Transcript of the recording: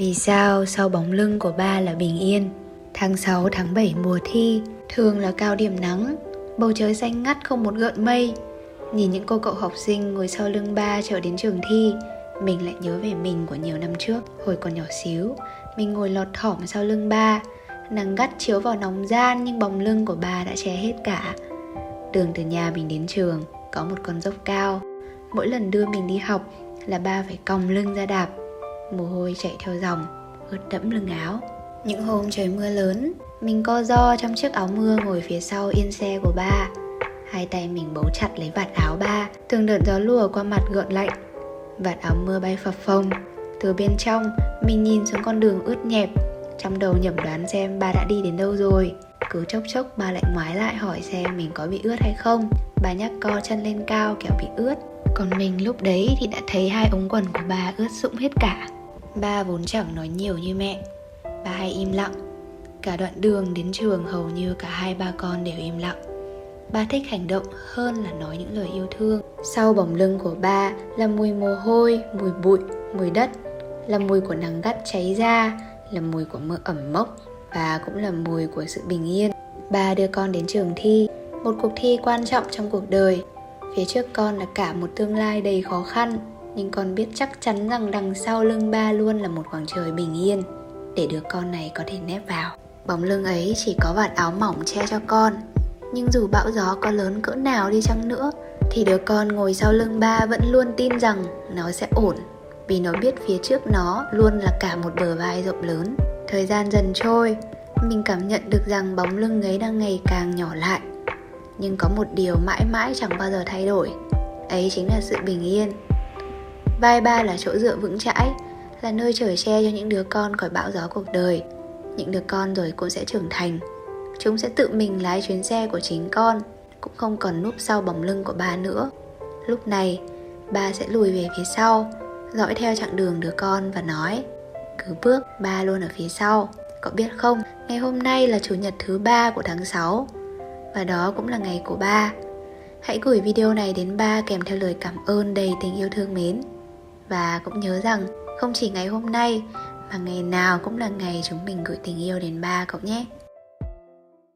Vì sao sau bóng lưng của ba là bình yên? Tháng 6 tháng 7 mùa thi, Thường là cao điểm nắng. Bầu trời xanh ngắt không một gợn mây. Nhìn những cô cậu học sinh ngồi sau lưng ba trở đến trường thi, Mình lại nhớ về mình của nhiều năm trước, Hồi còn nhỏ xíu. Mình ngồi lọt thỏm sau lưng ba. Nắng gắt chiếu vào nóng gian Nhưng bóng lưng của ba đã che hết cả. Đường từ nhà mình đến trường Có một con dốc cao. Mỗi lần đưa mình đi học Là ba phải còng lưng ra đạp. Mồ hôi chạy theo dòng, Ướt đẫm lưng áo. Những hôm trời mưa lớn, Mình co do trong chiếc áo mưa ngồi phía sau yên xe của ba. Hai tay mình bấu chặt lấy vạt áo ba, Từng đợt gió lùa qua mặt gợn lạnh. Vạt áo mưa bay phập phồng. Từ bên trong, Mình nhìn xuống con đường ướt nhẹp. Trong đầu nhẩm đoán xem ba đã đi đến đâu rồi. Cứ chốc chốc ba lại ngoái lại hỏi xem mình có bị ướt hay không. Bà nhắc co chân lên cao kẻo bị ướt. Còn mình lúc đấy thì đã thấy hai ống quần của bà ướt sũng hết cả. Ba vốn chẳng nói nhiều như mẹ. Ba hay im lặng. Cả đoạn đường đến trường hầu như cả hai ba con đều im lặng. Ba thích hành động hơn là nói những lời yêu thương. Sau bóng lưng của ba là mùi mồ hôi, mùi bụi, mùi đất. Là mùi của nắng gắt cháy ra Là mùi của mưa ẩm mốc. Và cũng là mùi của sự bình yên. Ba đưa con đến trường thi Một cuộc thi quan trọng trong cuộc đời. Phía trước con là cả một tương lai đầy khó khăn nhưng con biết chắc chắn rằng đằng sau lưng ba luôn là một khoảng trời bình yên. Để đứa con này có thể nép vào. Bóng lưng ấy chỉ có vạt áo mỏng che cho con. Nhưng dù bão gió có lớn cỡ nào đi chăng nữa, thì đứa con ngồi sau lưng ba vẫn luôn tin rằng nó sẽ ổn. Vì nó biết phía trước nó luôn là cả một bờ vai rộng lớn. Thời gian dần trôi, mình cảm nhận được rằng bóng lưng ấy đang ngày càng nhỏ lại. Nhưng có một điều mãi mãi chẳng bao giờ thay đổi. Ấy chính là sự bình yên. Vai ba là chỗ dựa vững chãi, là nơi chở che cho những đứa con khỏi bão gió cuộc đời. Những đứa con rồi cũng sẽ trưởng thành. Chúng sẽ tự mình lái chuyến xe của chính con, cũng không còn núp sau bóng lưng của ba nữa. Lúc này, ba sẽ lùi về phía sau, dõi theo chặng đường đứa con và nói Cứ bước, ba luôn ở phía sau. Cậu biết không, ngày hôm nay là chủ nhật thứ ba của tháng 6 Và đó cũng là ngày của ba Hãy gửi video này đến ba kèm theo lời cảm ơn đầy tình yêu thương mến và cũng nhớ rằng không chỉ ngày hôm nay, mà ngày nào cũng là ngày chúng mình gửi tình yêu đến ba cậu nhé.